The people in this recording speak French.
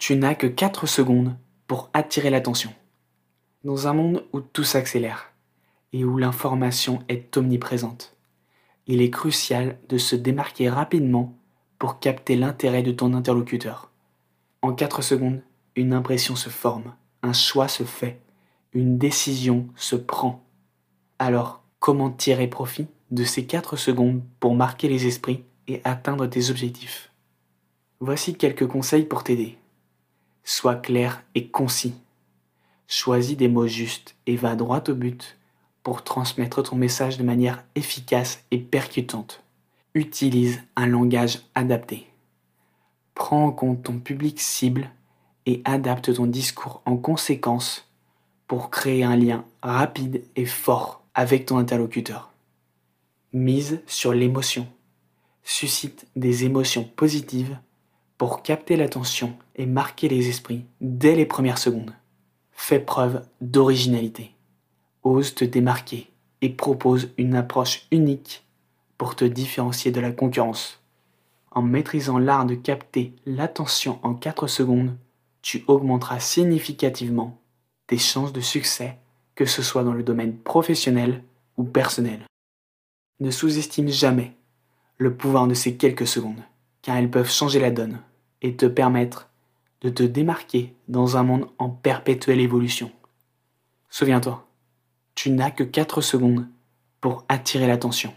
Tu n'as que 4 secondes pour attirer l'attention. Dans un monde où tout s'accélère et où l'information est omniprésente, il est crucial de se démarquer rapidement pour capter l'intérêt de ton interlocuteur. En 4 secondes, une impression se forme, un choix se fait, une décision se prend. Alors, comment tirer profit de ces 4 secondes pour marquer les esprits et atteindre tes objectifs? Voici quelques conseils pour t'aider. Sois clair et concis. Choisis des mots justes et va droit au but pour transmettre ton message de manière efficace et percutante. Utilise un langage adapté. Prends en compte ton public cible et adapte ton discours en conséquence pour créer un lien rapide et fort avec ton interlocuteur. Mise sur l'émotion. Suscite des émotions positives pour capter l'attention et marquer les esprits dès les premières secondes. Fais preuve d'originalité. Ose te démarquer et propose une approche unique pour te différencier de la concurrence. En maîtrisant l'art de capter l'attention en 4 secondes, tu augmenteras significativement tes chances de succès, que ce soit dans le domaine professionnel ou personnel. Ne sous-estime jamais le pouvoir de ces quelques secondes, car elles peuvent changer la donne et te permettre de te démarquer dans un monde en perpétuelle évolution. Souviens-toi, tu n'as que 4 secondes pour attirer l'attention.